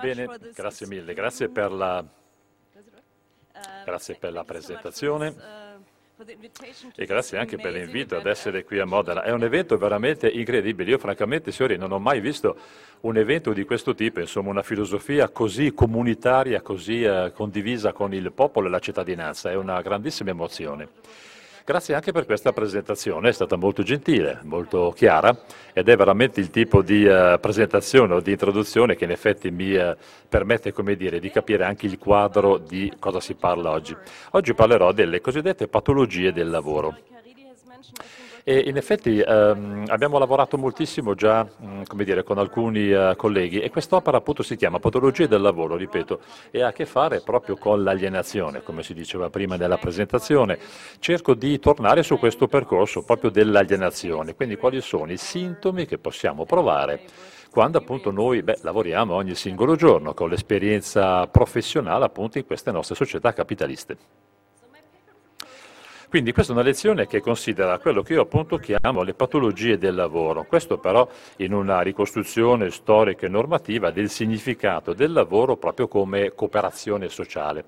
Bene, grazie mille, grazie per la, grazie per la presentazione e grazie anche per l'invito ad essere qui a Modena. È un evento veramente incredibile. Io francamente, signori, non ho mai visto un evento di questo tipo, insomma una filosofia così comunitaria, così eh, condivisa con il popolo e la cittadinanza. È una grandissima emozione. Grazie anche per questa presentazione, è stata molto gentile, molto chiara ed è veramente il tipo di uh, presentazione o di introduzione che in effetti mi uh, permette dire, di capire anche il quadro di cosa si parla oggi. Oggi parlerò delle cosiddette patologie del lavoro. E in effetti ehm, abbiamo lavorato moltissimo già mh, mm, dire, con alcuni uh, colleghi e quest'opera appunto si chiama Patologie del lavoro, ripeto, e ha a che fare proprio con l'alienazione, come si diceva prima nella presentazione. Cerco di tornare su questo percorso proprio dell'alienazione, quindi quali sono i sintomi che possiamo provare quando appunto noi beh, lavoriamo ogni singolo giorno con l'esperienza professionale appunto in queste nostre società capitaliste. Quindi questa è una lezione che considera quello che io appunto chiamo le patologie del lavoro, questo però in una ricostruzione storica e normativa del significato del lavoro proprio come cooperazione sociale.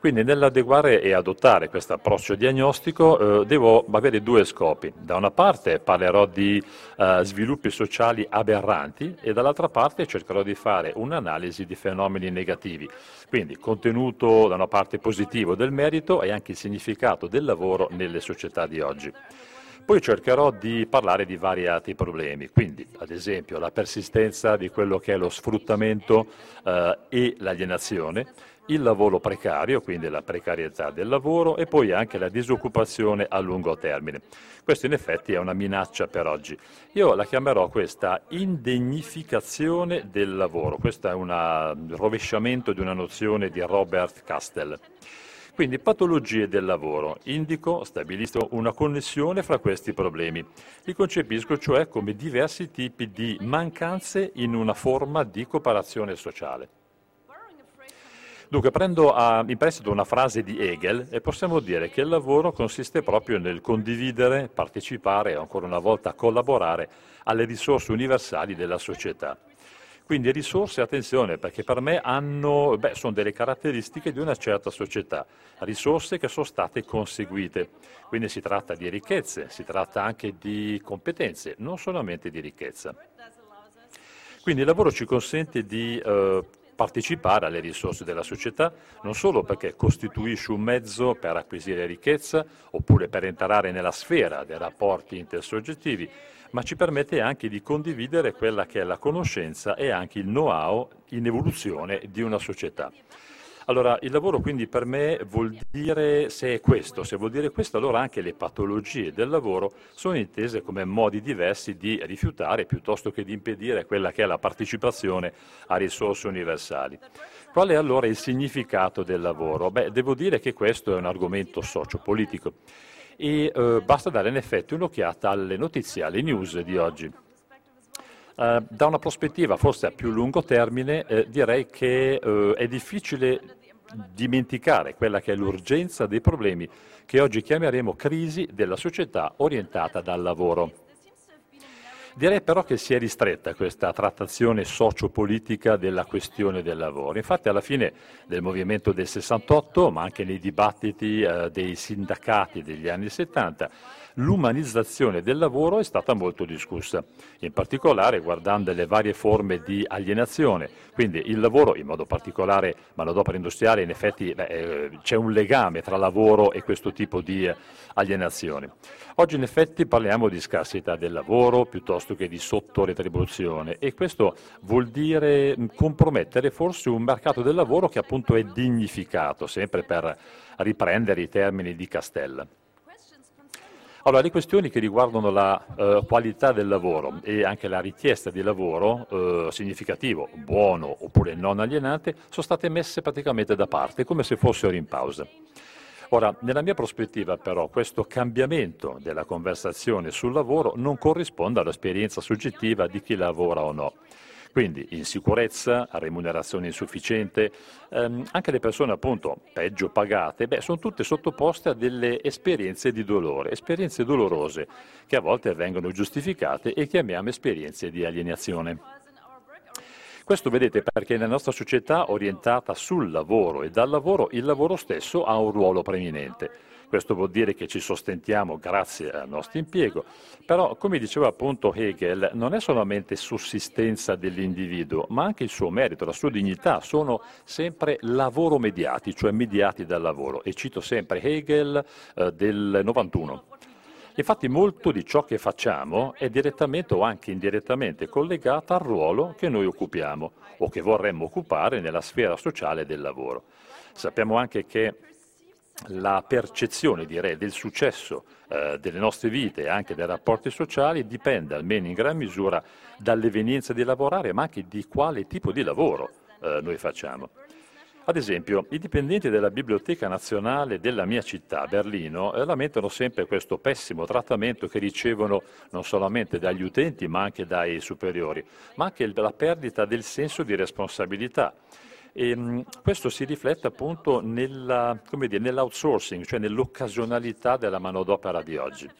Quindi nell'adeguare e adottare questo approccio diagnostico eh, devo avere due scopi. Da una parte parlerò di eh, sviluppi sociali aberranti e dall'altra parte cercherò di fare un'analisi di fenomeni negativi. Quindi contenuto da una parte positivo del merito e anche il significato del lavoro nelle società di oggi. Poi cercherò di parlare di variati problemi, quindi ad esempio la persistenza di quello che è lo sfruttamento eh, e l'alienazione, il lavoro precario, quindi la precarietà del lavoro e poi anche la disoccupazione a lungo termine. Questo in effetti è una minaccia per oggi. Io la chiamerò questa indegnificazione del lavoro, questo è un rovesciamento di una nozione di Robert Castell. Quindi patologie del lavoro. Indico, stabilisco una connessione fra questi problemi. Li concepisco cioè come diversi tipi di mancanze in una forma di cooperazione sociale. Dunque, prendo a, in prestito una frase di Hegel e possiamo dire che il lavoro consiste proprio nel condividere, partecipare e ancora una volta collaborare alle risorse universali della società. Quindi risorse, attenzione, perché per me hanno, beh, sono delle caratteristiche di una certa società, risorse che sono state conseguite. Quindi si tratta di ricchezze, si tratta anche di competenze, non solamente di ricchezza. Quindi il lavoro ci consente di eh, partecipare alle risorse della società, non solo perché costituisce un mezzo per acquisire ricchezza oppure per entrare nella sfera dei rapporti intersoggettivi, ma ci permette anche di condividere quella che è la conoscenza e anche il know-how in evoluzione di una società. Allora, il lavoro quindi per me vuol dire, se è questo, se vuol dire questo, allora anche le patologie del lavoro sono intese come modi diversi di rifiutare piuttosto che di impedire quella che è la partecipazione a risorse universali. Qual è allora il significato del lavoro? Beh, devo dire che questo è un argomento sociopolitico e eh, basta dare in effetti un'occhiata alle notizie, alle news di oggi. Uh, da una prospettiva forse a più lungo termine eh, direi che eh, è difficile dimenticare quella che è l'urgenza dei problemi che oggi chiameremo crisi della società orientata dal lavoro. Direi però che si è ristretta questa trattazione sociopolitica della questione del lavoro. Infatti alla fine del movimento del 68, ma anche nei dibattiti eh, dei sindacati degli anni 70, l'umanizzazione del lavoro è stata molto discussa, in particolare guardando le varie forme di alienazione. Quindi il lavoro, in modo particolare manodopera industriale, in effetti eh, c'è un legame tra lavoro e questo tipo di eh, alienazione. Oggi in effetti parliamo di scarsità del lavoro piuttosto che di sottoretribuzione e questo vuol dire compromettere forse un mercato del lavoro che appunto è dignificato, sempre per riprendere i termini di Castella. Allora, le questioni che riguardano la eh, qualità del lavoro e anche la richiesta di lavoro eh, significativo, buono oppure non alienante, sono state messe praticamente da parte, come se fossero in pausa. Ora, nella mia prospettiva però, questo cambiamento della conversazione sul lavoro non corrisponde all'esperienza soggettiva di chi lavora o no. Quindi insicurezza, remunerazione insufficiente, ehm, anche le persone appunto peggio pagate, beh, sono tutte sottoposte a delle esperienze di dolore, esperienze dolorose che a volte vengono giustificate e chiamiamo esperienze di alienazione. Questo vedete perché nella nostra società orientata sul lavoro e dal lavoro il lavoro stesso ha un ruolo preeminente. Questo vuol dire che ci sostentiamo grazie al nostro impiego, però come diceva appunto Hegel non è solamente sussistenza dell'individuo, ma anche il suo merito, la sua dignità, sono sempre lavoro mediati, cioè mediati dal lavoro. E cito sempre Hegel eh, del 91. Infatti molto di ciò che facciamo è direttamente o anche indirettamente collegato al ruolo che noi occupiamo o che vorremmo occupare nella sfera sociale del lavoro. Sappiamo anche che la percezione, direi, del successo eh, delle nostre vite e anche dei rapporti sociali dipende almeno in gran misura dall'evenienza di lavorare, ma anche di quale tipo di lavoro eh, noi facciamo. Ad esempio, i dipendenti della Biblioteca Nazionale della mia città, Berlino, eh, lamentano sempre questo pessimo trattamento che ricevono non solamente dagli utenti ma anche dai superiori, ma anche la perdita del senso di responsabilità. E, mh, questo si riflette appunto nella, nell'outsourcing, cioè nell'occasionalità della manodopera di oggi.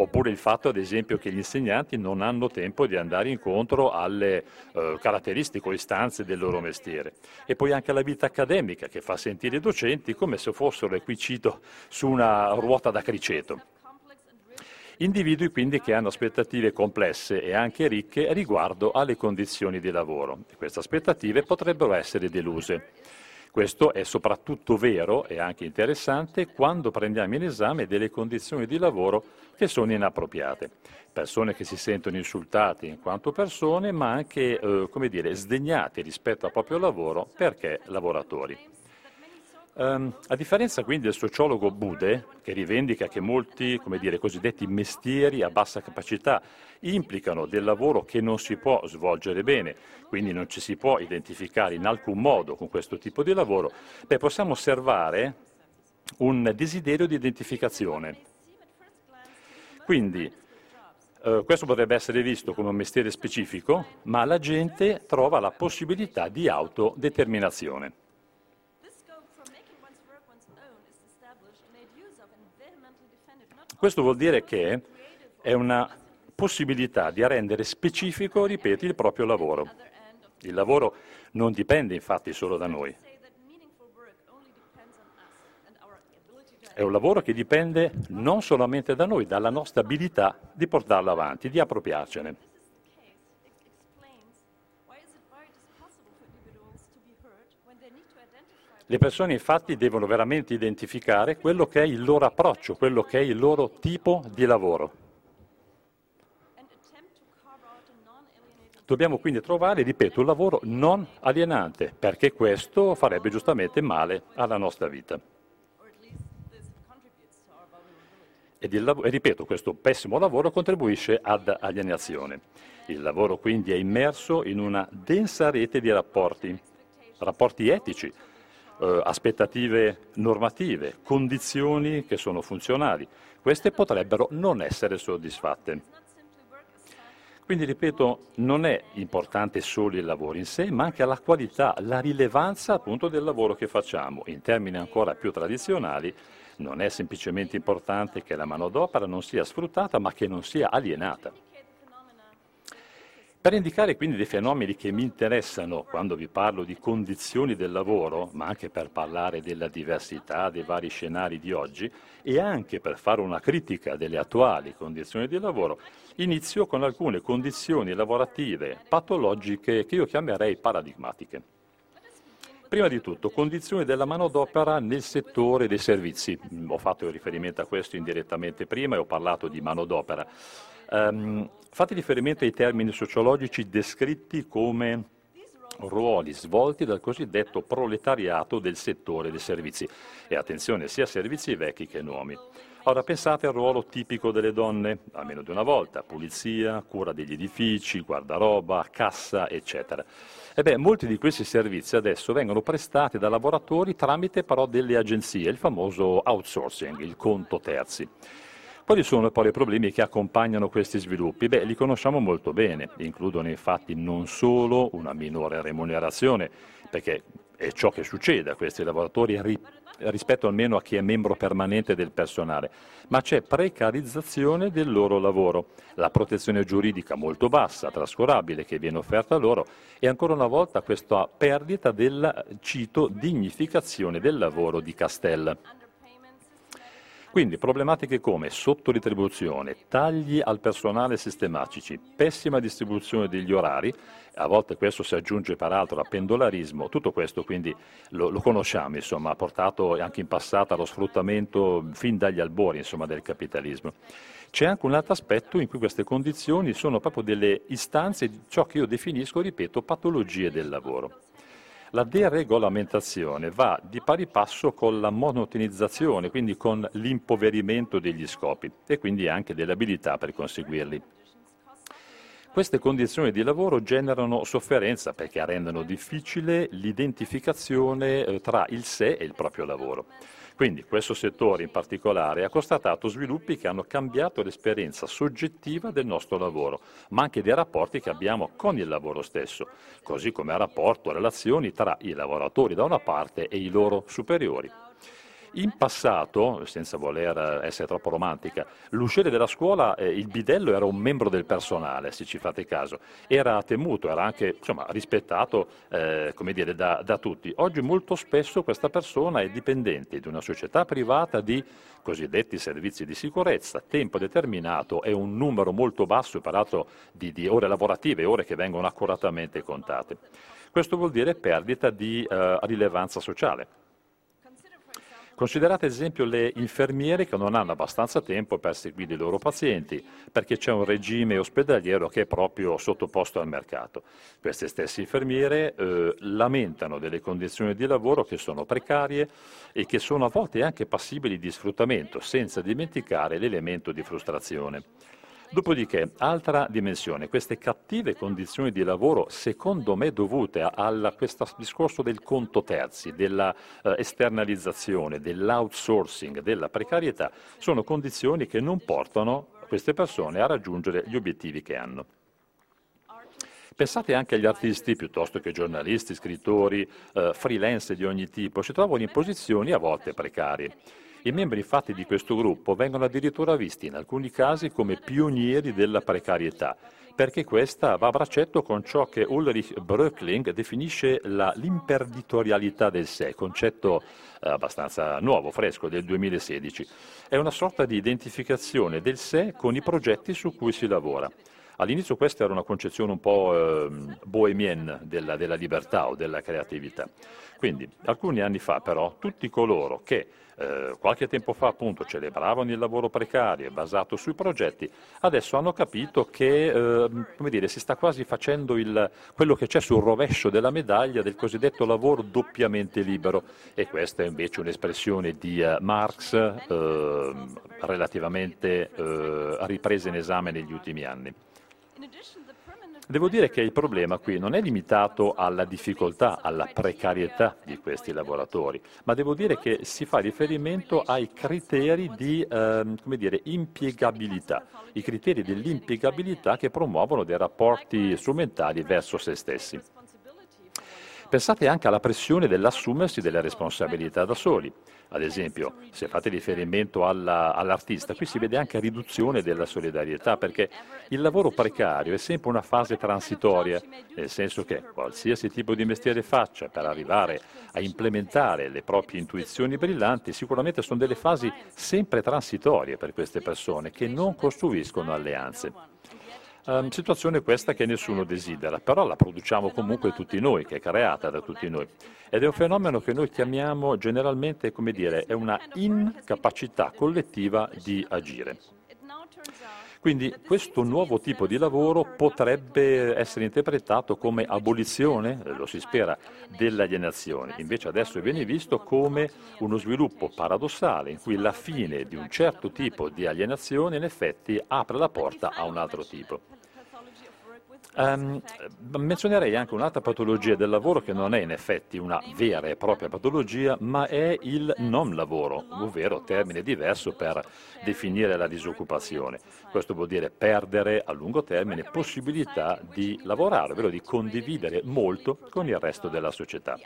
Oppure il fatto, ad esempio, che gli insegnanti non hanno tempo di andare incontro alle eh, caratteristiche o istanze del loro mestiere. E poi anche la vita accademica che fa sentire i docenti come se fossero, e qui cito, su una ruota da criceto. Individui quindi che hanno aspettative complesse e anche ricche riguardo alle condizioni di lavoro. Queste aspettative potrebbero essere deluse. Questo è soprattutto vero e anche interessante quando prendiamo in esame delle condizioni di lavoro che sono inappropriate. Persone che si sentono insultate in quanto persone, ma anche eh, dire, sdegnate rispetto al proprio lavoro perché lavoratori. Um, a differenza quindi del sociologo Bude, che rivendica che molti dire, cosiddetti mestieri a bassa capacità implicano del lavoro che non si può svolgere bene, quindi non ci si può identificare in alcun modo con questo tipo di lavoro, beh, possiamo osservare un desiderio di identificazione. Quindi eh, questo potrebbe essere visto come un mestiere specifico, ma la gente trova la possibilità di autodeterminazione. Questo vuol dire che è una possibilità di rendere specifico, ripeto, il proprio lavoro. Il lavoro non dipende infatti solo da noi. È un lavoro che dipende non solamente da noi, dalla nostra abilità di portarlo avanti, di appropriarcene. Le persone infatti devono veramente identificare quello che è il loro approccio, quello che è il loro tipo di lavoro. Dobbiamo quindi trovare, ripeto, un lavoro non alienante, perché questo farebbe giustamente male alla nostra vita. E, il, e ripeto, questo pessimo lavoro contribuisce ad alienazione. Il lavoro quindi è immerso in una densa rete di rapporti, rapporti etici, eh, aspettative normative, condizioni che sono funzionali. Queste potrebbero non essere soddisfatte. Quindi, ripeto, non è importante solo il lavoro in sé, ma anche la qualità, la rilevanza appunto del lavoro che facciamo. In termini ancora più tradizionali, non è semplicemente importante che la manodopera non sia sfruttata, ma che non sia alienata. Per indicare quindi dei fenomeni che mi interessano quando vi parlo di condizioni del lavoro, ma anche per parlare della diversità dei vari scenari di oggi e anche per fare una critica delle attuali condizioni di lavoro, inizio con alcune condizioni lavorative patologiche che io chiamerei paradigmatiche. Prima di tutto, condizioni della manodopera nel settore dei servizi. Ho fatto riferimento a questo indirettamente prima e ho parlato di manodopera. Um, fate riferimento ai termini sociologici descritti come ruoli svolti dal cosiddetto proletariato del settore dei servizi. E attenzione, sia servizi vecchi che nuovi. Ora pensate al ruolo tipico delle donne, almeno di una volta, pulizia, cura degli edifici, guardaroba, cassa, eccetera. Ebbene, molti di questi servizi adesso vengono prestati da lavoratori tramite però delle agenzie, il famoso outsourcing, il conto terzi. Quali sono poi i problemi che accompagnano questi sviluppi? Beh, li conosciamo molto bene, includono infatti non solo una minore remunerazione, perché è ciò che succede a questi lavoratori rispetto almeno a chi è membro permanente del personale, ma c'è precarizzazione del loro lavoro, la protezione giuridica molto bassa, trascurabile, che viene offerta loro e ancora una volta questa perdita della, cito, dignificazione del lavoro di Castella. Quindi problematiche come sottoritribuzione, tagli al personale sistematici, pessima distribuzione degli orari, a volte questo si aggiunge peraltro a pendolarismo, tutto questo quindi lo, lo conosciamo, insomma, ha portato anche in passato allo sfruttamento fin dagli albori insomma, del capitalismo. C'è anche un altro aspetto in cui queste condizioni sono proprio delle istanze di ciò che io definisco, ripeto, patologie del lavoro. La deregolamentazione va di pari passo con la monotonizzazione, quindi con l'impoverimento degli scopi e quindi anche delle abilità per conseguirli. Queste condizioni di lavoro generano sofferenza perché rendono difficile l'identificazione eh, tra il sé e il proprio lavoro. Quindi questo settore in particolare ha constatato sviluppi che hanno cambiato l'esperienza soggettiva del nostro lavoro, ma anche dei rapporti che abbiamo con il lavoro stesso, così come il rapporto, relazioni tra i lavoratori da una parte e i loro superiori. In passato, senza voler essere troppo romantica, l'usciere della scuola, eh, il bidello era un membro del personale, se ci fate caso, era temuto, era anche insomma, rispettato eh, dire, da, da tutti. Oggi molto spesso questa persona è dipendente di una società privata di cosiddetti servizi di sicurezza, tempo determinato e un numero molto basso, peraltro, di, di ore lavorative, ore che vengono accuratamente contate. Questo vuol dire perdita di eh, rilevanza sociale. Considerate ad esempio le infermiere che non hanno abbastanza tempo per seguire i loro pazienti, perché c'è un regime ospedaliero che è proprio sottoposto al mercato. Queste stesse infermiere eh, lamentano delle condizioni di lavoro che sono precarie e che sono a volte anche passibili di sfruttamento, senza dimenticare l'elemento di frustrazione. Dopodiché, altra dimensione, queste cattive condizioni di lavoro, secondo me dovute a questo discorso del conto terzi, della eh, dell'outsourcing, della precarietà, sono condizioni che non portano queste persone a raggiungere gli obiettivi che hanno. Pensate anche agli artisti piuttosto che giornalisti, scrittori, eh, freelance di ogni tipo, si trovano in posizioni a volte precarie. I membri infatti di questo gruppo vengono addirittura visti in alcuni casi come pionieri della precarietà, perché questa va a braccetto con ciò che Ulrich Bröckling definisce la, l'imprenditorialità del sé, concetto eh, abbastanza nuovo, fresco, del 2016. È una sorta di identificazione del sé con i progetti su cui si lavora. All'inizio questa era una concezione un po' eh, bohemienne della, della libertà o della creatività. Quindi, alcuni anni fa però, tutti coloro che eh, qualche tempo fa appunto celebravano il lavoro precario basato sui progetti, adesso hanno capito che eh, dire, si sta quasi facendo il, quello che c'è sul rovescio della medaglia del cosiddetto lavoro doppiamente libero e questa è invece un'espressione di uh, Marx eh, relativamente eh, ripresa in esame negli ultimi anni. Devo dire che il problema qui non è limitato alla difficoltà, alla precarietà di questi lavoratori, ma devo dire che si fa riferimento ai criteri di eh, dire, impiegabilità, i criteri dell'impiegabilità che promuovono dei rapporti strumentali verso se stessi. Pensate anche alla pressione dell'assumersi delle responsabilità da soli. Ad esempio, se fate riferimento alla, all'artista, qui si vede anche riduzione della solidarietà, perché il lavoro precario è sempre una fase transitoria, nel senso che qualsiasi tipo di mestiere faccia per arrivare a implementare le proprie intuizioni brillanti, sicuramente sono delle fasi sempre transitorie per queste persone che non costruiscono alleanze. Um, situazione questa che nessuno desidera, però la produciamo comunque tutti noi, che è creata da tutti noi. Ed è un fenomeno che noi chiamiamo generalmente, come dire, è una incapacità collettiva di agire. Quindi questo nuovo tipo di lavoro potrebbe essere interpretato come abolizione, lo si spera, dell'alienazione. Invece adesso viene visto come uno sviluppo paradossale in cui la fine di un certo tipo di alienazione in effetti apre la porta a un altro tipo. Um, menzionerei anche un'altra patologia del lavoro che non è in effetti una vera e propria patologia, ma è il non lavoro, ovvero termine diverso per definire la disoccupazione. Questo vuol dire perdere a lungo termine possibilità di lavorare, ovvero di condividere molto con il resto della società.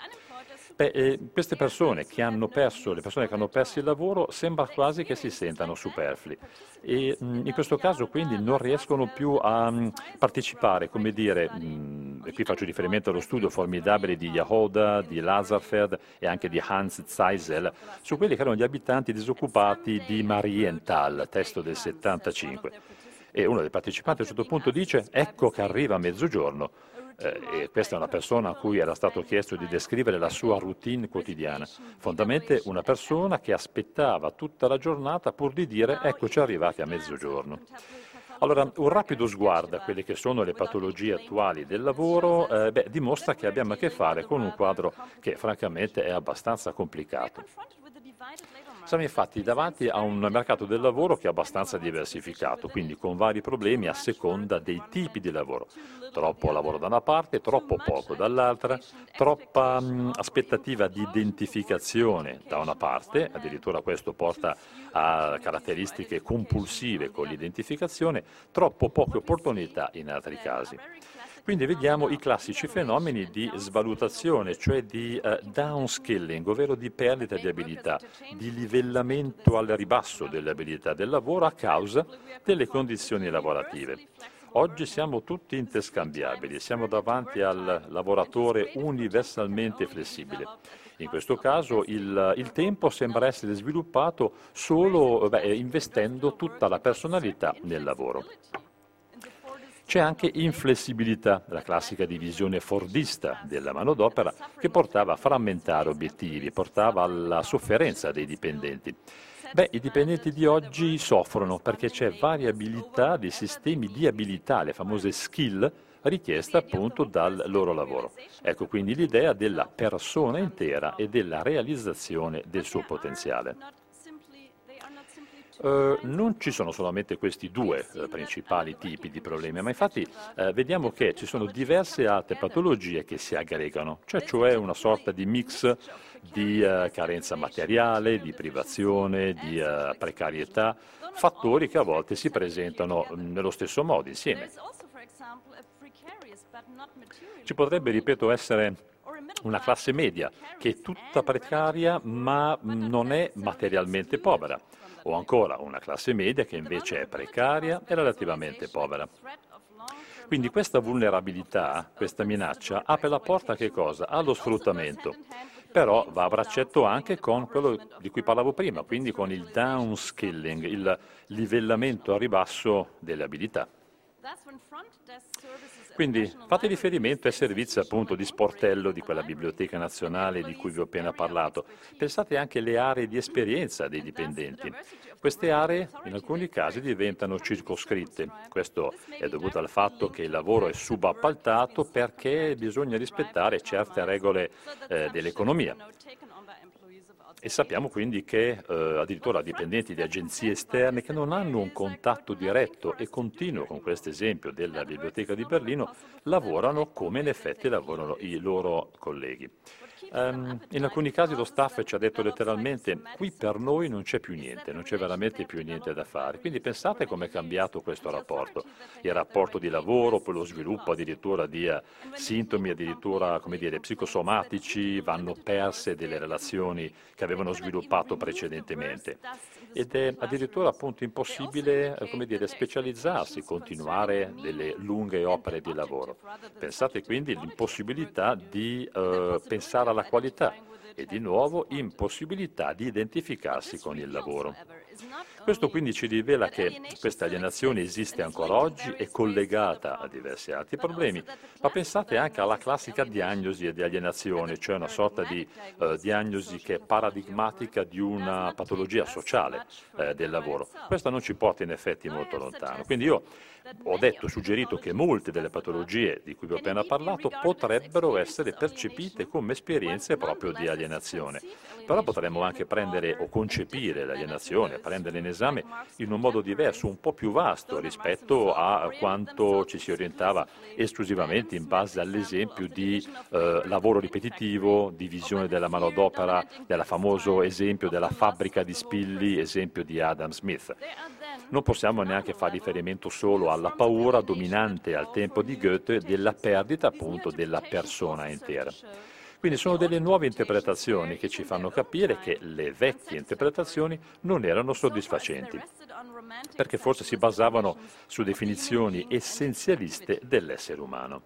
Eh, queste persone che hanno perso, le persone che hanno perso il lavoro, sembra quasi che si sentano superflui e mh, in questo caso quindi non riescono più a mh, partecipare, come dire, mh, e qui faccio riferimento allo studio formidabile di Yahoda, di Lazarfeld e anche di Hans Zeisel, su quelli che erano gli abitanti disoccupati di Marienthal, testo del 75. E uno dei partecipanti a un certo punto dice, ecco che arriva mezzogiorno, eh, questa è una persona a cui era stato chiesto di descrivere la sua routine quotidiana. Fondamentalmente una persona che aspettava tutta la giornata pur di dire eccoci arrivati a mezzogiorno. Allora, un rapido sguardo a quelle che sono le patologie attuali del lavoro eh, beh, dimostra che abbiamo a che fare con un quadro che francamente è abbastanza complicato. Siamo infatti davanti a un mercato del lavoro che è abbastanza diversificato, quindi con vari problemi a seconda dei tipi di lavoro. Troppo lavoro da una parte, troppo poco dall'altra, troppa mh, aspettativa di identificazione da una parte, addirittura questo porta a caratteristiche compulsive con l'identificazione, troppo poche opportunità in altri casi. Quindi vediamo i classici fenomeni di svalutazione, cioè di uh, downskilling, ovvero di perdita di abilità, di livellamento al ribasso delle abilità del lavoro a causa delle condizioni lavorative. Oggi siamo tutti interscambiabili, siamo davanti al lavoratore universalmente flessibile. In questo caso il, il tempo sembra essere sviluppato solo beh, investendo tutta la personalità nel lavoro. C'è anche inflessibilità, la classica divisione fordista della manodopera che portava a frammentare obiettivi, portava alla sofferenza dei dipendenti. Beh, i dipendenti di oggi soffrono perché c'è variabilità dei sistemi di abilità, le famose skill, richieste appunto dal loro lavoro. Ecco quindi l'idea della persona intera e della realizzazione del suo potenziale. Uh, non ci sono solamente questi due uh, principali tipi di problemi, ma infatti uh, vediamo che ci sono diverse altre patologie che si aggregano, cioè, cioè una sorta di mix di carenza materiale, di privazione, di precarietà, fattori che a volte si presentano mm, nello stesso modo insieme. Ci potrebbe, ripeto, essere una classe media che è tutta precaria ma non è materialmente povera o ancora una classe media che invece è precaria e relativamente povera. Quindi questa vulnerabilità, questa minaccia, apre la porta? Allo sfruttamento. Però va a braccetto anche con quello di cui parlavo prima, quindi con il downskilling, il livellamento a ribasso delle abilità. Quindi fate riferimento ai servizi appunto di sportello di quella biblioteca nazionale di cui vi ho appena parlato. Pensate anche alle aree di esperienza dei dipendenti. Queste aree in alcuni casi diventano circoscritte. Questo è dovuto al fatto che il lavoro è subappaltato perché bisogna rispettare certe regole eh, dell'economia. E sappiamo quindi che eh, addirittura dipendenti di agenzie esterne che non hanno un contatto diretto e continuo con questo esempio della Biblioteca di Berlino lavorano come in effetti lavorano i loro colleghi. Um, in alcuni casi lo staff ci ha detto letteralmente qui per noi non c'è più niente, non c'è veramente più niente da fare. Quindi pensate come è cambiato questo rapporto, il rapporto di lavoro, poi lo sviluppo addirittura di uh, sintomi addirittura dire, psicosomatici, vanno perse delle relazioni che avevano sviluppato precedentemente ed è addirittura appunto impossibile eh, dire, specializzarsi, continuare delle lunghe opere di lavoro. Pensate quindi all'impossibilità di eh, pensare alla qualità e di nuovo impossibilità di identificarsi con il lavoro. Questo quindi ci rivela che questa alienazione esiste ancora oggi, è collegata a diversi altri problemi, ma pensate anche alla classica diagnosi di alienazione, cioè una sorta di eh, diagnosi che è paradigmatica di una patologia sociale eh, del lavoro. Questa non ci porta in effetti molto lontano. Quindi io ho detto, suggerito che molte delle patologie di cui vi ho appena parlato potrebbero essere percepite come esperienze proprio di alienazione. Però potremmo anche prendere o concepire l'alienazione, prenderla in esame in un modo diverso, un po' più vasto rispetto a quanto ci si orientava esclusivamente in base all'esempio di eh, lavoro ripetitivo, divisione della manodopera, del famoso esempio della fabbrica di spilli, esempio di Adam Smith. Non possiamo neanche fare riferimento solo alla paura dominante al tempo di Goethe della perdita appunto della persona intera. Quindi sono delle nuove interpretazioni che ci fanno capire che le vecchie interpretazioni non erano soddisfacenti, perché forse si basavano su definizioni essenzialiste dell'essere umano.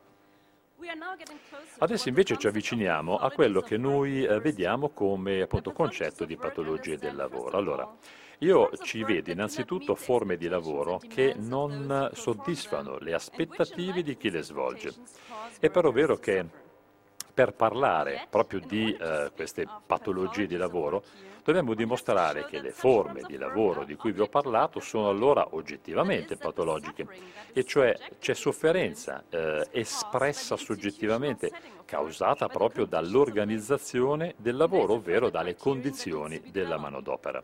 Adesso invece ci avviciniamo a quello che noi eh, vediamo come appunto, concetto di patologie del lavoro. Allora, io ci vedo innanzitutto forme di lavoro che non soddisfano le aspettative di chi le svolge. È però vero che per parlare proprio di eh, queste patologie di lavoro dobbiamo dimostrare che le forme di lavoro di cui vi ho parlato sono allora oggettivamente patologiche, e cioè c'è sofferenza eh, espressa soggettivamente, causata proprio dall'organizzazione del lavoro, ovvero dalle condizioni della manodopera.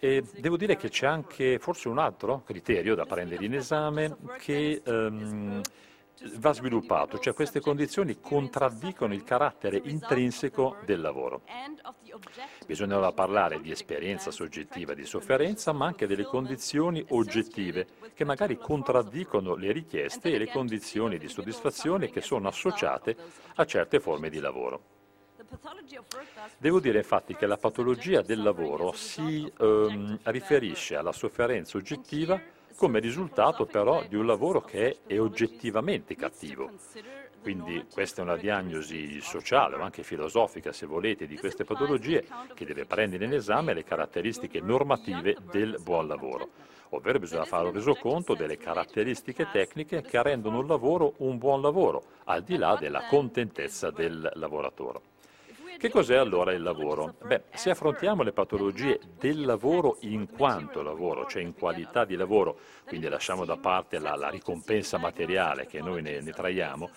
E devo dire che c'è anche forse un altro criterio da prendere in esame che ehm, va sviluppato, cioè queste condizioni contraddicono il carattere intrinseco del lavoro. Bisogna parlare di esperienza soggettiva di sofferenza, ma anche delle condizioni oggettive che magari contraddicono le richieste e le condizioni di soddisfazione che sono associate a certe forme di lavoro. Devo dire infatti che la patologia del lavoro si ehm, riferisce alla sofferenza oggettiva come risultato però di un lavoro che è oggettivamente cattivo. Quindi questa è una diagnosi sociale o anche filosofica, se volete, di queste patologie che deve prendere in esame le caratteristiche normative del buon lavoro. Ovvero bisogna fare un resoconto delle caratteristiche tecniche che rendono un lavoro un buon lavoro, al di là della contentezza del lavoratore. Che cos'è allora il lavoro? Beh, se affrontiamo le patologie del lavoro in quanto lavoro, cioè in qualità di lavoro, quindi lasciamo da parte la, la ricompensa materiale che noi ne, ne traiamo,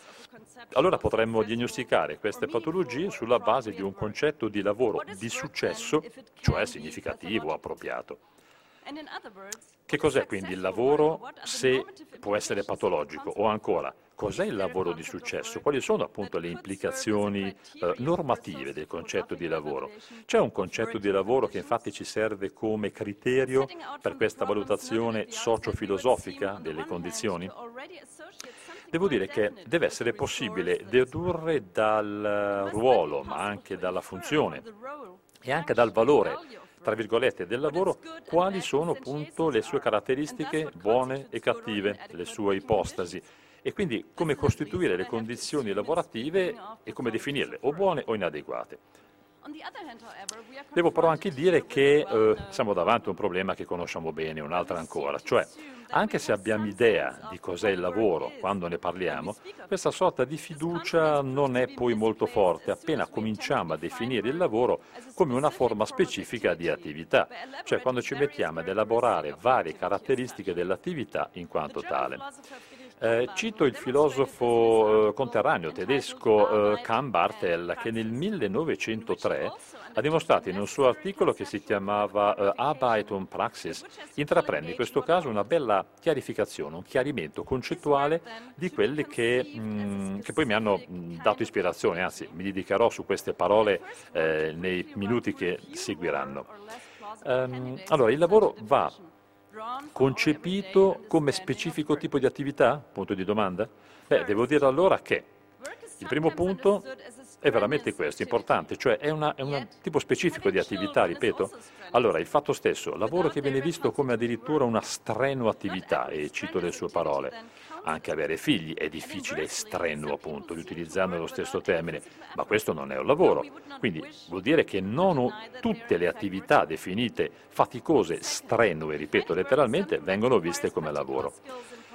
allora potremmo diagnosticare queste patologie sulla base di un concetto di lavoro di successo, cioè significativo, appropriato. Che cos'è quindi il lavoro se può essere patologico? O ancora, cos'è il lavoro di successo? Quali sono appunto le implicazioni eh, normative del concetto di lavoro? C'è un concetto di lavoro che infatti ci serve come criterio per questa valutazione socio-filosofica delle condizioni? Devo dire che deve essere possibile dedurre dal ruolo, ma anche dalla funzione e anche dal valore tra virgolette, del lavoro, quali sono appunto le sue caratteristiche buone e cattive, le sue ipostasi e quindi come costituire le condizioni lavorative e come definirle, o buone o inadeguate. Devo però anche dire che eh, siamo davanti a un problema che conosciamo bene, un'altra ancora, cioè anche se abbiamo idea di cos'è il lavoro quando ne parliamo, questa sorta di fiducia non è poi molto forte. appena cominciamo a definire il lavoro come una forma specifica di attività, cioè quando ci mettiamo ad elaborare varie caratteristiche dell'attività in quanto tale. Eh, cito il filosofo eh, conterraneo tedesco eh, Kahn Bartel che nel 1903 ha dimostrato in un suo articolo che si chiamava eh, Arbeit und Praxis, intraprende in questo caso una bella chiarificazione, un chiarimento concettuale di quelle che, mh, mm, che poi mi hanno mm, dato ispirazione, anzi mi dedicherò su queste parole eh, nei minuti che seguiranno. Um, allora, il lavoro va concepito come specifico tipo di attività? Punto di domanda? Beh, devo dire allora che il primo punto è veramente questo, importante, cioè è, una, è un tipo specifico di attività, ripeto. Allora, il fatto stesso, lavoro che viene visto come addirittura una strenua attività, e cito le sue parole, anche avere figli è difficile strenuo, appunto, utilizzando lo stesso termine, ma questo non è un lavoro. Quindi vuol dire che non tutte le attività definite faticose, strenue, ripeto letteralmente, vengono viste come lavoro.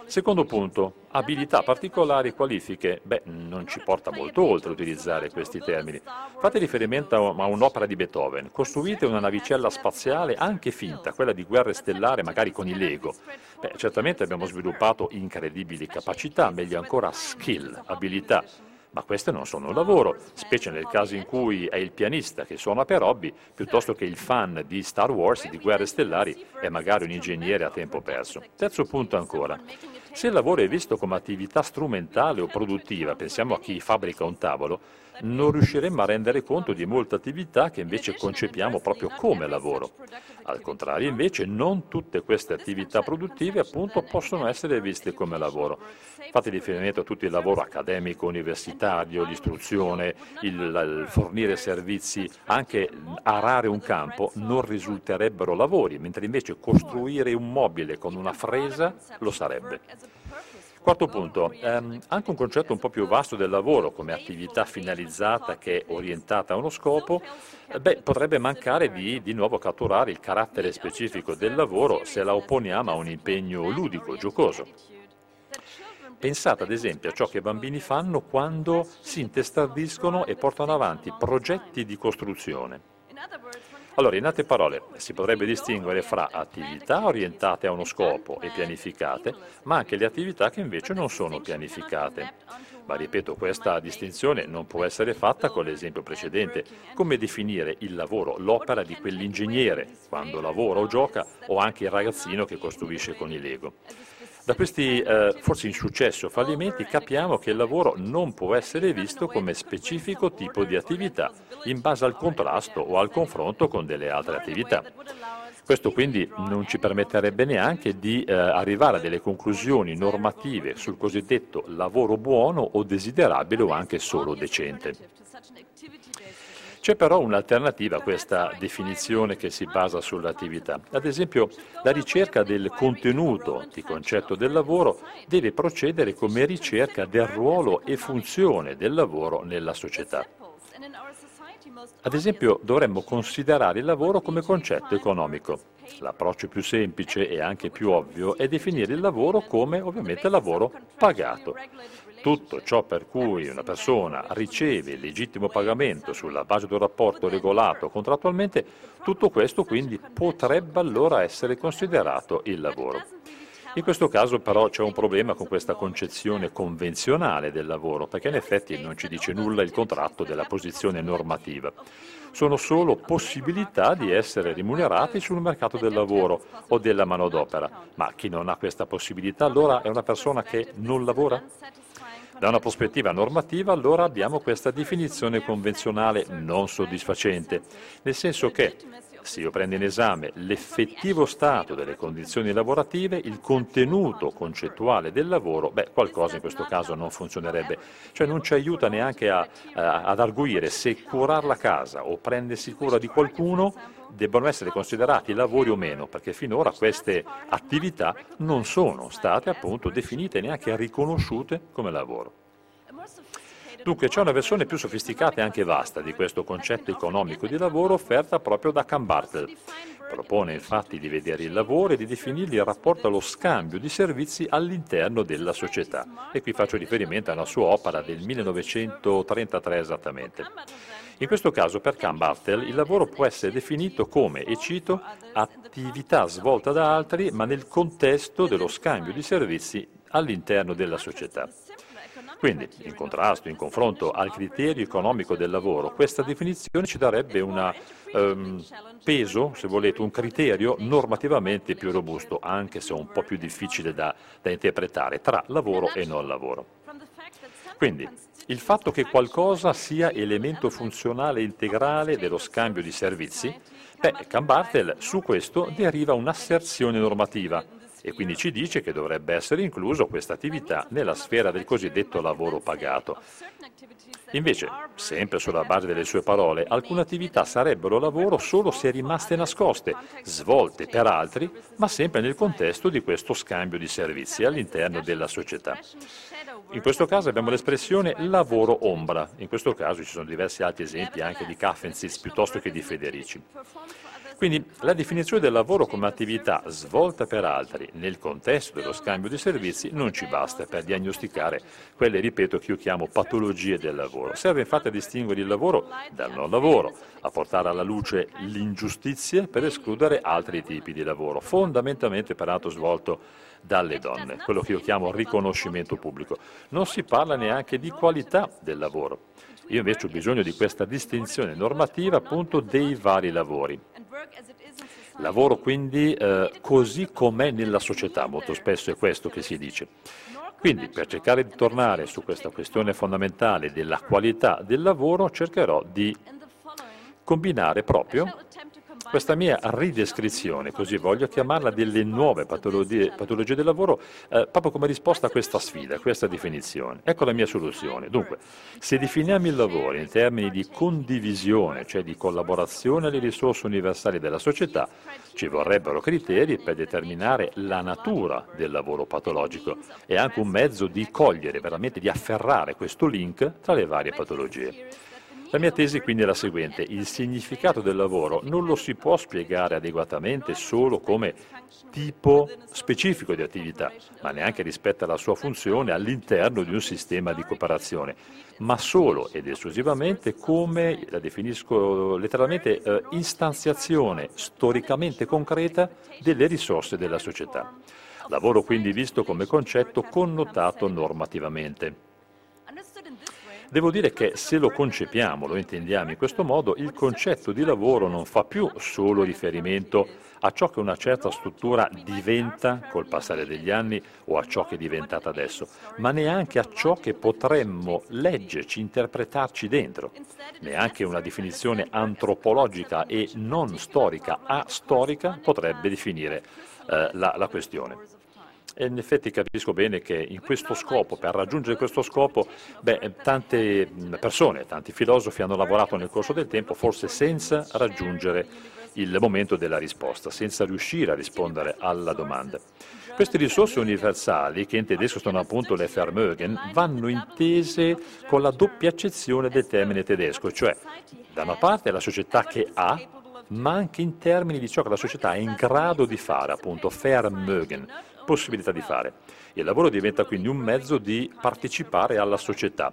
Secondo punto, abilità particolari, qualifiche. Beh, non ci porta molto oltre utilizzare questi termini. Fate riferimento a un'opera di Beethoven. Costruite una navicella spaziale anche finta, quella di guerra stellare, magari con i Lego. Beh, certamente abbiamo sviluppato incredibili capacità, meglio ancora skill, abilità. Ma queste non sono un lavoro, specie nel caso in cui è il pianista che suona per hobby, piuttosto che il fan di Star Wars, di Guerre Stellari e magari un ingegnere a tempo perso. Terzo punto ancora. Se il lavoro è visto come attività strumentale o produttiva, pensiamo a chi fabbrica un tavolo, non riusciremmo a rendere conto di molte attività che invece concepiamo proprio come lavoro. Al contrario, invece, non tutte queste attività produttive appunto possono essere viste come lavoro. Fate riferimento a tutto il lavoro accademico, universitario, l'istruzione, il, il fornire servizi, anche arare un campo non risulterebbero lavori, mentre invece costruire un mobile con una fresa lo sarebbe. Quarto punto, ehm, anche un concetto un po' più vasto del lavoro come attività finalizzata che è orientata a uno scopo, eh, beh, potrebbe mancare di, di nuovo catturare il carattere specifico del lavoro se la opponiamo a un impegno ludico, giocoso. Pensate ad esempio a ciò che i bambini fanno quando si intestardiscono e portano avanti progetti di costruzione. Allora, in altre parole, si potrebbe distinguere fra attività orientate a uno scopo e pianificate, ma anche le attività che invece non sono pianificate. Ma ripeto, questa distinzione non può essere fatta con l'esempio precedente, come definire il lavoro, l'opera di quell'ingegnere, quando lavora o gioca, o anche il ragazzino che costruisce con i Lego. Da questi eh, forse o fallimenti capiamo che il lavoro non può essere visto come specifico tipo di attività in base al contrasto o al confronto con delle altre attività. Questo quindi non ci permetterebbe neanche di eh, arrivare a delle conclusioni normative sul cosiddetto lavoro buono o desiderabile o anche solo decente. C'è però un'alternativa a questa definizione che si basa sull'attività. Ad esempio, la ricerca del contenuto di concetto del lavoro deve procedere come ricerca del ruolo e funzione del lavoro nella società. Ad esempio, dovremmo considerare il lavoro come concetto economico. L'approccio più semplice e anche più ovvio è definire il lavoro come ovviamente lavoro pagato. Tutto ciò per cui una persona riceve il legittimo pagamento sulla base di un rapporto regolato contrattualmente, tutto questo quindi potrebbe allora essere considerato il lavoro. In questo caso però c'è un problema con questa concezione convenzionale del lavoro, perché in effetti non ci dice nulla il contratto della posizione normativa. Sono solo possibilità di essere rimunerati sul mercato del lavoro o della manodopera, ma chi non ha questa possibilità allora è una persona che non lavora? Da una prospettiva normativa allora abbiamo questa definizione convenzionale non soddisfacente, nel senso che se io prendo in esame l'effettivo stato delle condizioni lavorative, il contenuto concettuale del lavoro, beh, qualcosa in questo caso non funzionerebbe. Cioè non ci aiuta neanche a, a, ad arguire se curare la casa o prendersi cura di qualcuno debbano essere considerati lavori o meno, perché finora queste attività non sono state appunto definite neanche riconosciute come lavoro. Dunque c'è una versione più sofisticata e anche vasta di questo concetto economico di lavoro offerta proprio da Cambartel. Propone infatti di vedere il lavoro e di definirgli il rapporto allo scambio di servizi all'interno della società. E qui faccio riferimento alla sua opera del 1933 esattamente. In questo caso per Cambartel il lavoro può essere definito come, e cito, attività svolta da altri ma nel contesto dello scambio di servizi all'interno della società. Quindi, in contrasto, in confronto al criterio economico del lavoro, questa definizione ci darebbe un um, peso, se volete, un criterio normativamente più robusto, anche se un po' più difficile da, da interpretare, tra lavoro e non lavoro. Quindi, il fatto che qualcosa sia elemento funzionale integrale dello scambio di servizi, beh, Cambartel su questo deriva un'asserzione normativa, e quindi ci dice che dovrebbe essere incluso questa attività nella sfera del cosiddetto lavoro pagato. Invece, sempre sulla base delle sue parole, alcune attività sarebbero lavoro solo se rimaste nascoste, svolte per altri, ma sempre nel contesto di questo scambio di servizi all'interno della società. In questo caso abbiamo l'espressione lavoro ombra, in questo caso ci sono diversi altri esempi anche di Kaffensitz piuttosto che di Federici. Quindi la definizione del lavoro come attività svolta per altri nel contesto dello scambio di servizi non ci basta per diagnosticare quelle, ripeto, che io chiamo patologie del lavoro. Serve infatti a distinguere il lavoro dal non lavoro, a portare alla luce l'ingiustizia per escludere altri tipi di lavoro, fondamentalmente peraltro svolto dalle donne, quello che io chiamo riconoscimento pubblico. Non si parla neanche di qualità del lavoro. Io invece ho bisogno di questa distinzione normativa appunto dei vari lavori. Lavoro quindi eh, così com'è nella società, molto spesso è questo che si dice. Quindi per cercare di tornare su questa questione fondamentale della qualità del lavoro cercherò di combinare proprio questa mia ridescrizione, così voglio chiamarla, delle nuove patologie, patologie del lavoro, eh, proprio come risposta a questa sfida, a questa definizione. Ecco la mia soluzione. Dunque, se definiamo il lavoro in termini di condivisione, cioè di collaborazione alle risorse universali della società, ci vorrebbero criteri per determinare la natura del lavoro patologico e anche un mezzo di cogliere, veramente di afferrare questo link tra le varie patologie. La mia tesi quindi è la seguente, il significato del lavoro non lo si può spiegare adeguatamente solo come tipo specifico di attività, ma neanche rispetto alla sua funzione all'interno di un sistema di cooperazione, ma solo ed esclusivamente come, la definisco letteralmente, eh, istanziazione storicamente concreta delle risorse della società. Lavoro quindi visto come concetto connotato normativamente. Devo dire che se lo concepiamo, lo intendiamo in questo modo, il concetto di lavoro non fa più solo riferimento a ciò che una certa struttura diventa col passare degli anni o a ciò che è diventata adesso, ma neanche a ciò che potremmo leggerci, interpretarci dentro. Neanche una definizione antropologica e non storica, astorica, potrebbe definire eh, la, la questione. E in effetti capisco bene che in questo scopo, per raggiungere questo scopo, beh, tante persone, tanti filosofi hanno lavorato nel corso del tempo, forse senza raggiungere il momento della risposta, senza riuscire a rispondere alla domanda. Queste risorse universali, che in tedesco sono appunto le Vermögen, vanno intese con la doppia accezione del termine tedesco, cioè da una parte la società che ha, ma anche in termini di ciò che la società è in grado di fare, appunto Vermögen, possibilità di fare. Il lavoro diventa quindi un mezzo di partecipare alla società,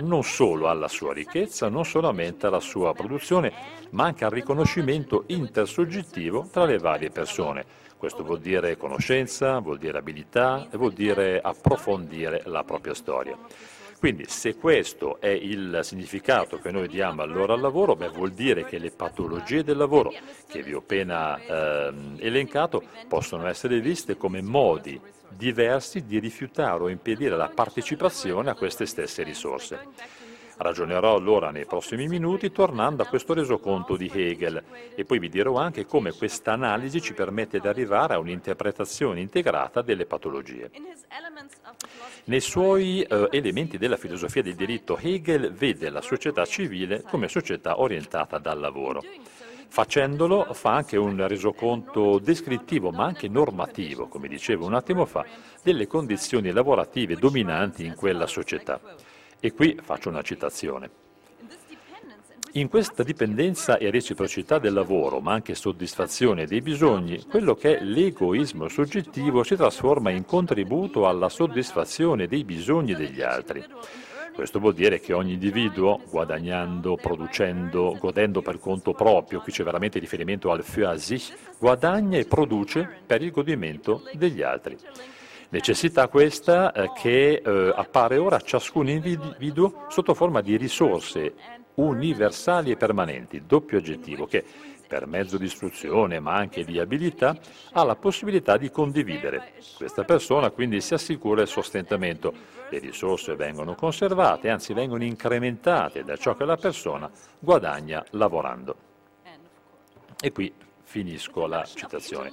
non solo alla sua ricchezza, non solamente alla sua produzione, ma anche al riconoscimento intersoggettivo tra le varie persone. Questo vuol dire conoscenza, vuol dire abilità e vuol dire approfondire la propria storia. Quindi se questo è il significato che noi diamo allora al lavoro, beh, vuol dire che le patologie del lavoro che vi ho appena eh, elencato possono essere viste come modi diversi di rifiutare o impedire la partecipazione a queste stesse risorse. Ragionerò allora nei prossimi minuti tornando a questo resoconto di Hegel e poi vi dirò anche come questa analisi ci permette di arrivare a un'interpretazione integrata delle patologie. Nei suoi eh, elementi della filosofia del diritto Hegel vede la società civile come società orientata dal lavoro. Facendolo fa anche un resoconto descrittivo ma anche normativo, come dicevo un attimo fa, delle condizioni lavorative dominanti in quella società. E qui faccio una citazione. In questa dipendenza e reciprocità del lavoro, ma anche soddisfazione dei bisogni, quello che è l'egoismo soggettivo si trasforma in contributo alla soddisfazione dei bisogni degli altri. Questo vuol dire che ogni individuo, guadagnando, producendo, godendo per conto proprio, qui c'è veramente riferimento al für sich, guadagna e produce per il godimento degli altri. Necessità questa eh, che eh, appare ora a ciascun individuo sotto forma di risorse universali e permanenti, doppio aggettivo, che per mezzo di istruzione ma anche di abilità ha la possibilità di condividere. Questa persona quindi si assicura il sostentamento, le risorse vengono conservate, anzi vengono incrementate da ciò che la persona guadagna lavorando. E qui finisco la citazione.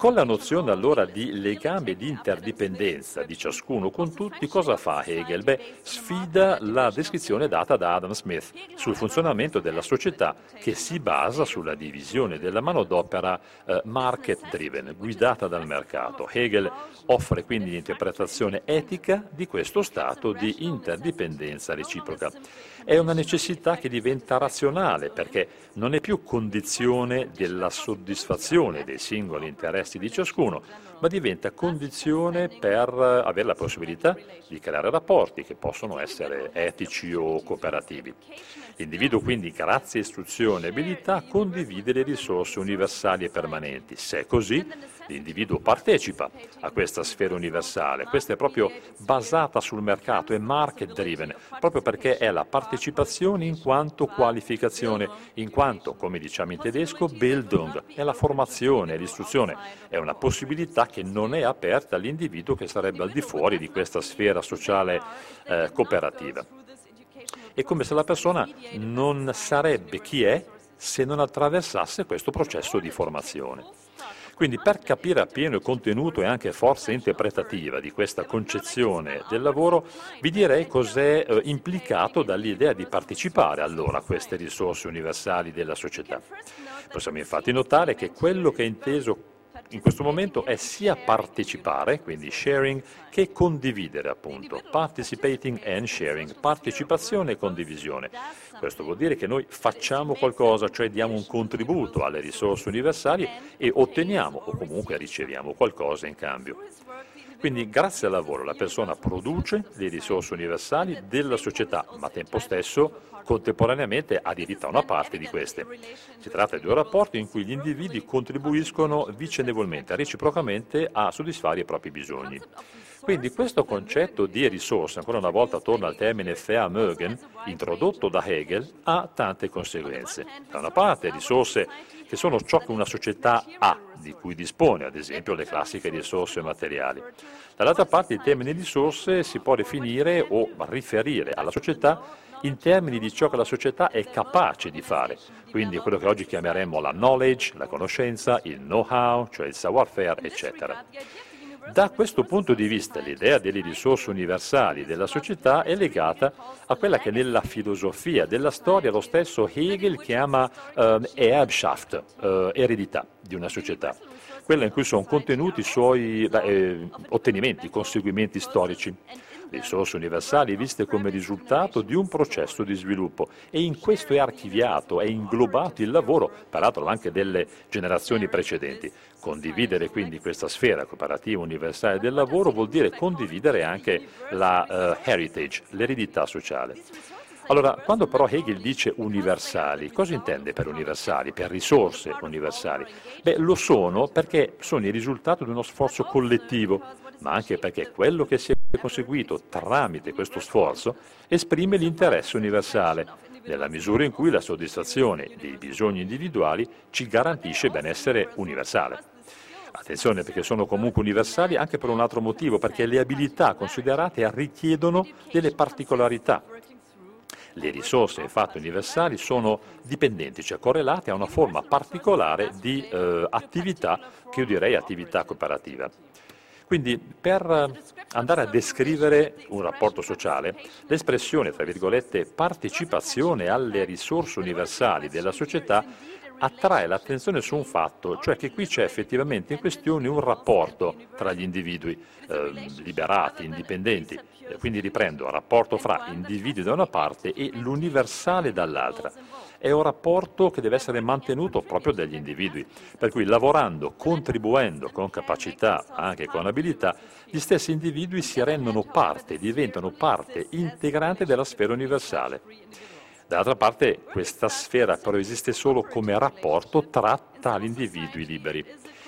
Con la nozione allora di legame di interdipendenza di ciascuno con tutti, cosa fa Hegel? Beh, sfida la descrizione data da Adam Smith sul funzionamento della società che si basa sulla divisione della manodopera eh, market driven, guidata dal mercato. Hegel offre quindi l'interpretazione etica di questo stato di interdipendenza reciproca. È una necessità che diventa razionale perché non è più condizione della soddisfazione dei singoli interessi di ciascuno, ma diventa condizione per avere la possibilità di creare rapporti che possono essere etici o cooperativi. L'individuo quindi, grazie a istruzione e abilità, condivide le risorse universali e permanenti. Se è così, l'individuo partecipa a questa sfera universale. Questa è proprio basata sul mercato, è market driven, proprio perché è la partecipazione in quanto qualificazione, in quanto, come diciamo in tedesco, Bildung, è la formazione, l'istruzione, è una possibilità che non è aperta all'individuo che sarebbe al di fuori di questa sfera sociale eh, cooperativa. È come se la persona non sarebbe chi è se non attraversasse questo processo di formazione. Quindi per capire appieno il contenuto e anche forza interpretativa di questa concezione del lavoro, vi direi cos'è eh, implicato dall'idea di partecipare allora a queste risorse universali della società. Possiamo infatti notare che quello che è inteso in questo momento è sia partecipare, quindi sharing, che condividere appunto, participating and sharing, partecipazione e condivisione. Questo vuol dire che noi facciamo qualcosa, cioè diamo un contributo alle risorse universali e otteniamo o comunque riceviamo qualcosa in cambio. Quindi grazie al lavoro la persona produce le risorse universali della società, ma a tempo stesso contemporaneamente ha diritto a una parte di queste. Si tratta di un rapporto in cui gli individui contribuiscono vicendevolmente, reciprocamente a soddisfare i propri bisogni. Quindi questo concetto di risorse, ancora una volta torna al termine Vermögen, introdotto da Hegel, ha tante conseguenze. Da una parte risorse che sono ciò che una società ha, di cui dispone, ad esempio le classiche risorse materiali. Dall'altra parte il termine risorse si può definire o riferire alla società in termini di ciò che la società è capace di fare, quindi quello che oggi chiameremmo la knowledge, la conoscenza, il know-how, cioè il savoir-faire, eccetera. Da questo punto di vista l'idea delle risorse universali della società è legata a quella che nella filosofia della storia lo stesso Hegel chiama eh, Erbschaft, eh, eredità di una società, quella in cui sono contenuti i suoi eh, ottenimenti, conseguimenti storici risorse universali viste come risultato di un processo di sviluppo e in questo è archiviato, è inglobato il lavoro, peraltro anche delle generazioni precedenti. Condividere quindi questa sfera cooperativa universale del lavoro vuol dire condividere anche la uh, heritage, l'eredità sociale. Allora, quando però Hegel dice universali, cosa intende per universali, per risorse universali? Beh, lo sono perché sono il risultato di uno sforzo collettivo, ma anche perché quello che si è conseguito tramite questo sforzo esprime l'interesse universale, nella misura in cui la soddisfazione dei bisogni individuali ci garantisce benessere universale. Attenzione perché sono comunque universali anche per un altro motivo, perché le abilità considerate richiedono delle particolarità le risorse infatti universali sono dipendenti, cioè correlate a una forma particolare di eh, attività che io direi attività cooperativa. Quindi per andare a descrivere un rapporto sociale, l'espressione, tra virgolette, partecipazione alle risorse universali della società attrae l'attenzione su un fatto, cioè che qui c'è effettivamente in questione un rapporto tra gli individui eh, liberati, indipendenti, quindi riprendo, rapporto fra individui da una parte e l'universale dall'altra. È un rapporto che deve essere mantenuto proprio dagli individui, per cui lavorando, contribuendo con capacità, anche con abilità, gli stessi individui si rendono parte, diventano parte integrante della sfera universale. Dall'altra parte questa sfera però esiste solo come rapporto tra tali individui liberi.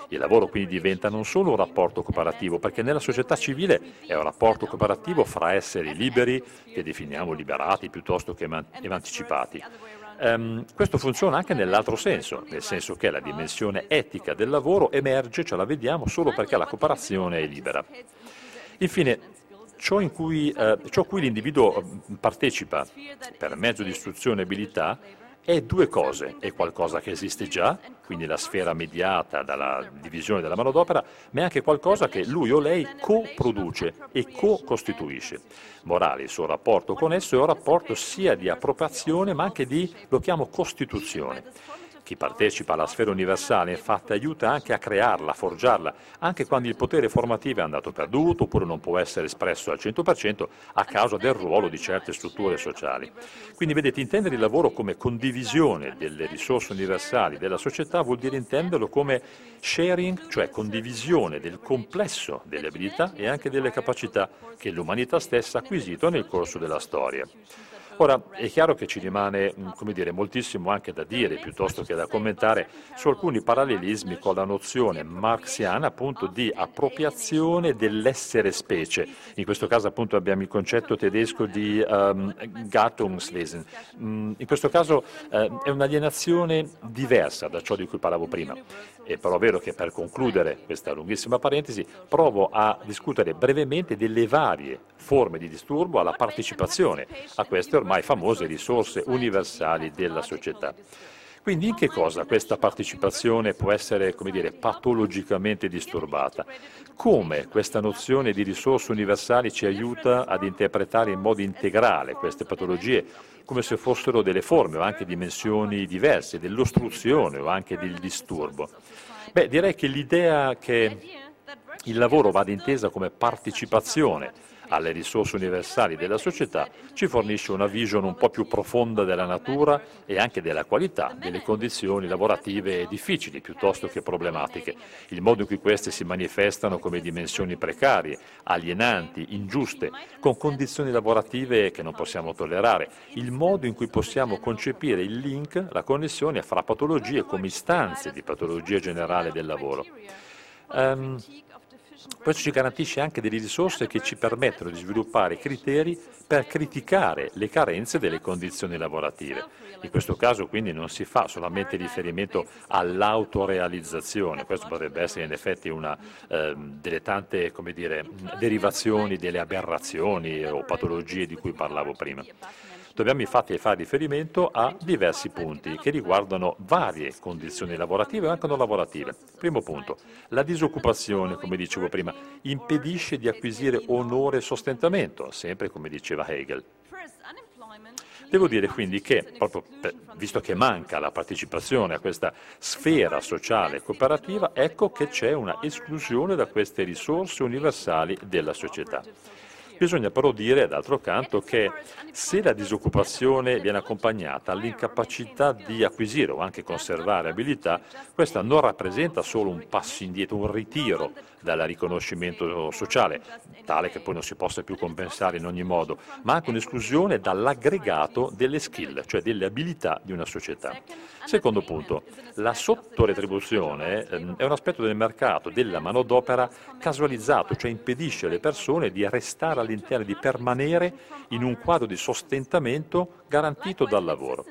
Il lavoro quindi diventa non solo un rapporto cooperativo, perché nella società civile è un rapporto cooperativo fra esseri liberi, che definiamo liberati piuttosto che emancipati. Um, questo funziona anche nell'altro senso, nel senso che la dimensione etica del lavoro emerge, ce la vediamo, solo perché la cooperazione è libera. Infine, ciò, cui, eh, ciò cui l'individuo eh, partecipa per mezzo di istruzione e abilità è due cose, è qualcosa che esiste già, quindi la sfera mediata dalla divisione della manodopera, ma è anche qualcosa che lui o lei coproduce e co-costituisce. Morale, il suo rapporto con esso è un rapporto sia di appropriazione ma anche di, lo chiamo, costituzione. Chi partecipa alla sfera universale infatti aiuta anche a crearla, a forgiarla, anche quando il potere formativo è andato perduto oppure non può essere espresso al 100% a causa del ruolo di certe strutture sociali. Quindi vedete, intendere il lavoro come condivisione delle risorse universali della società vuol dire intenderlo come sharing, cioè condivisione del complesso delle abilità e anche delle capacità che l'umanità stessa ha acquisito nel corso della storia. Ora, è chiaro che ci rimane mm, dire, moltissimo anche da dire, piuttosto che da commentare, su alcuni parallelismi con la nozione marxiana appunto di appropriazione dell'essere specie. In questo caso appunto abbiamo il concetto tedesco di um, Gattungswesen. Mm, in questo caso uh, è un'alienazione diversa da ciò di cui parlavo prima. È però vero che per concludere questa lunghissima parentesi provo a discutere brevemente delle varie forme di disturbo alla partecipazione a queste ormai famose risorse universali della società. Quindi in che cosa questa partecipazione può essere, come dire, patologicamente disturbata? Come questa nozione di risorse universali ci aiuta ad interpretare in modo integrale queste patologie come se fossero delle forme o anche dimensioni diverse, dell'ostruzione o anche del disturbo? Beh, direi che l'idea che il lavoro vada intesa come partecipazione alle risorse universali della società ci fornisce una vision un po' più profonda della natura e anche della qualità delle condizioni lavorative difficili piuttosto che problematiche, il modo in cui queste si manifestano come dimensioni precarie, alienanti, ingiuste, con condizioni lavorative che non possiamo tollerare, il modo in cui possiamo concepire il link, la connessione fra patologie come istanze di patologia generale del lavoro. Um, questo ci garantisce anche delle risorse che ci permettono di sviluppare criteri per criticare le carenze delle condizioni lavorative. In questo caso quindi non si fa solamente riferimento all'autorealizzazione, questo potrebbe essere in effetti una eh, delle tante dire, derivazioni delle aberrazioni o patologie di cui parlavo prima. Dobbiamo infatti fare riferimento a diversi punti che riguardano varie condizioni lavorative o anche non lavorative. Primo punto, la disoccupazione, come dicevo prima, impedisce di acquisire onore e sostentamento, sempre come diceva Hegel. Devo dire quindi che, proprio per, visto che manca la partecipazione a questa sfera sociale e cooperativa, ecco che c'è una esclusione da queste risorse universali della società. Bisogna però dire, d'altro canto, che se la disoccupazione viene accompagnata all'incapacità di acquisire o anche conservare abilità, questa non rappresenta solo un passo indietro, un ritiro dal riconoscimento sociale, tale che poi non si possa più compensare in ogni modo, ma anche un'esclusione dall'aggregato delle skill, cioè delle abilità di una società. Secondo punto, la sottoretribuzione ehm, è un aspetto del mercato della manodopera casualizzato, cioè impedisce alle persone di restare all'interno, di permanere in un quadro di sostentamento garantito dal lavoro.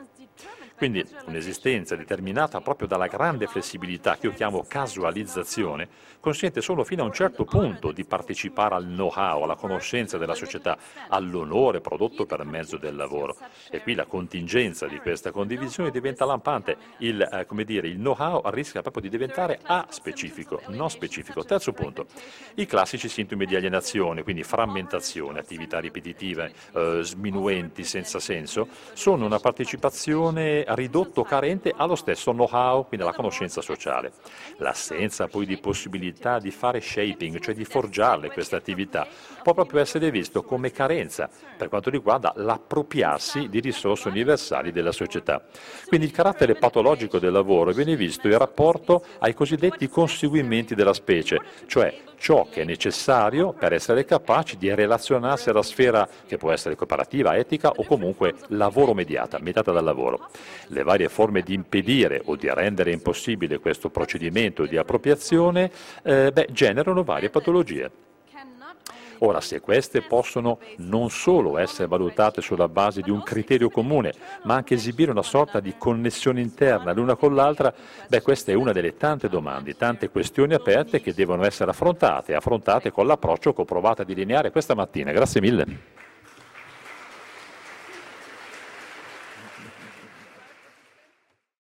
Quindi un'esistenza determinata proprio dalla grande flessibilità che io chiamo casualizzazione consente solo fino a un certo punto di partecipare al know-how, alla conoscenza della società, all'onore prodotto per mezzo del lavoro. E qui la contingenza di questa condivisione diventa lampante. Il, eh, il know-how rischia proprio di diventare a-specifico, non specifico. Terzo punto, i classici sintomi di alienazione, quindi frammentazione, attività ripetitive, eh, sminuenti, senza senso, sono una partecipazione ridotto carente allo stesso know-how, quindi alla conoscenza sociale. L'assenza poi di possibilità di fare shaping, cioè di forgiarle queste attività, può proprio essere visto come carenza per quanto riguarda l'appropriarsi di risorse universali della società. Quindi il carattere patologico del lavoro viene visto in rapporto ai cosiddetti conseguimenti della specie, cioè ciò che è necessario per essere capaci di relazionarsi alla sfera che può essere cooperativa, etica o comunque lavoro mediata, mediata dal lavoro. Le varie forme di impedire o di rendere impossibile questo procedimento di appropriazione eh, beh, generano varie patologie. Ora, se queste possono non solo essere valutate sulla base di un criterio comune, ma anche esibire una sorta di connessione interna l'una con l'altra, beh, questa è una delle tante domande, tante questioni aperte che devono essere affrontate, affrontate con l'approccio che ho provato a delineare questa mattina. Grazie mille.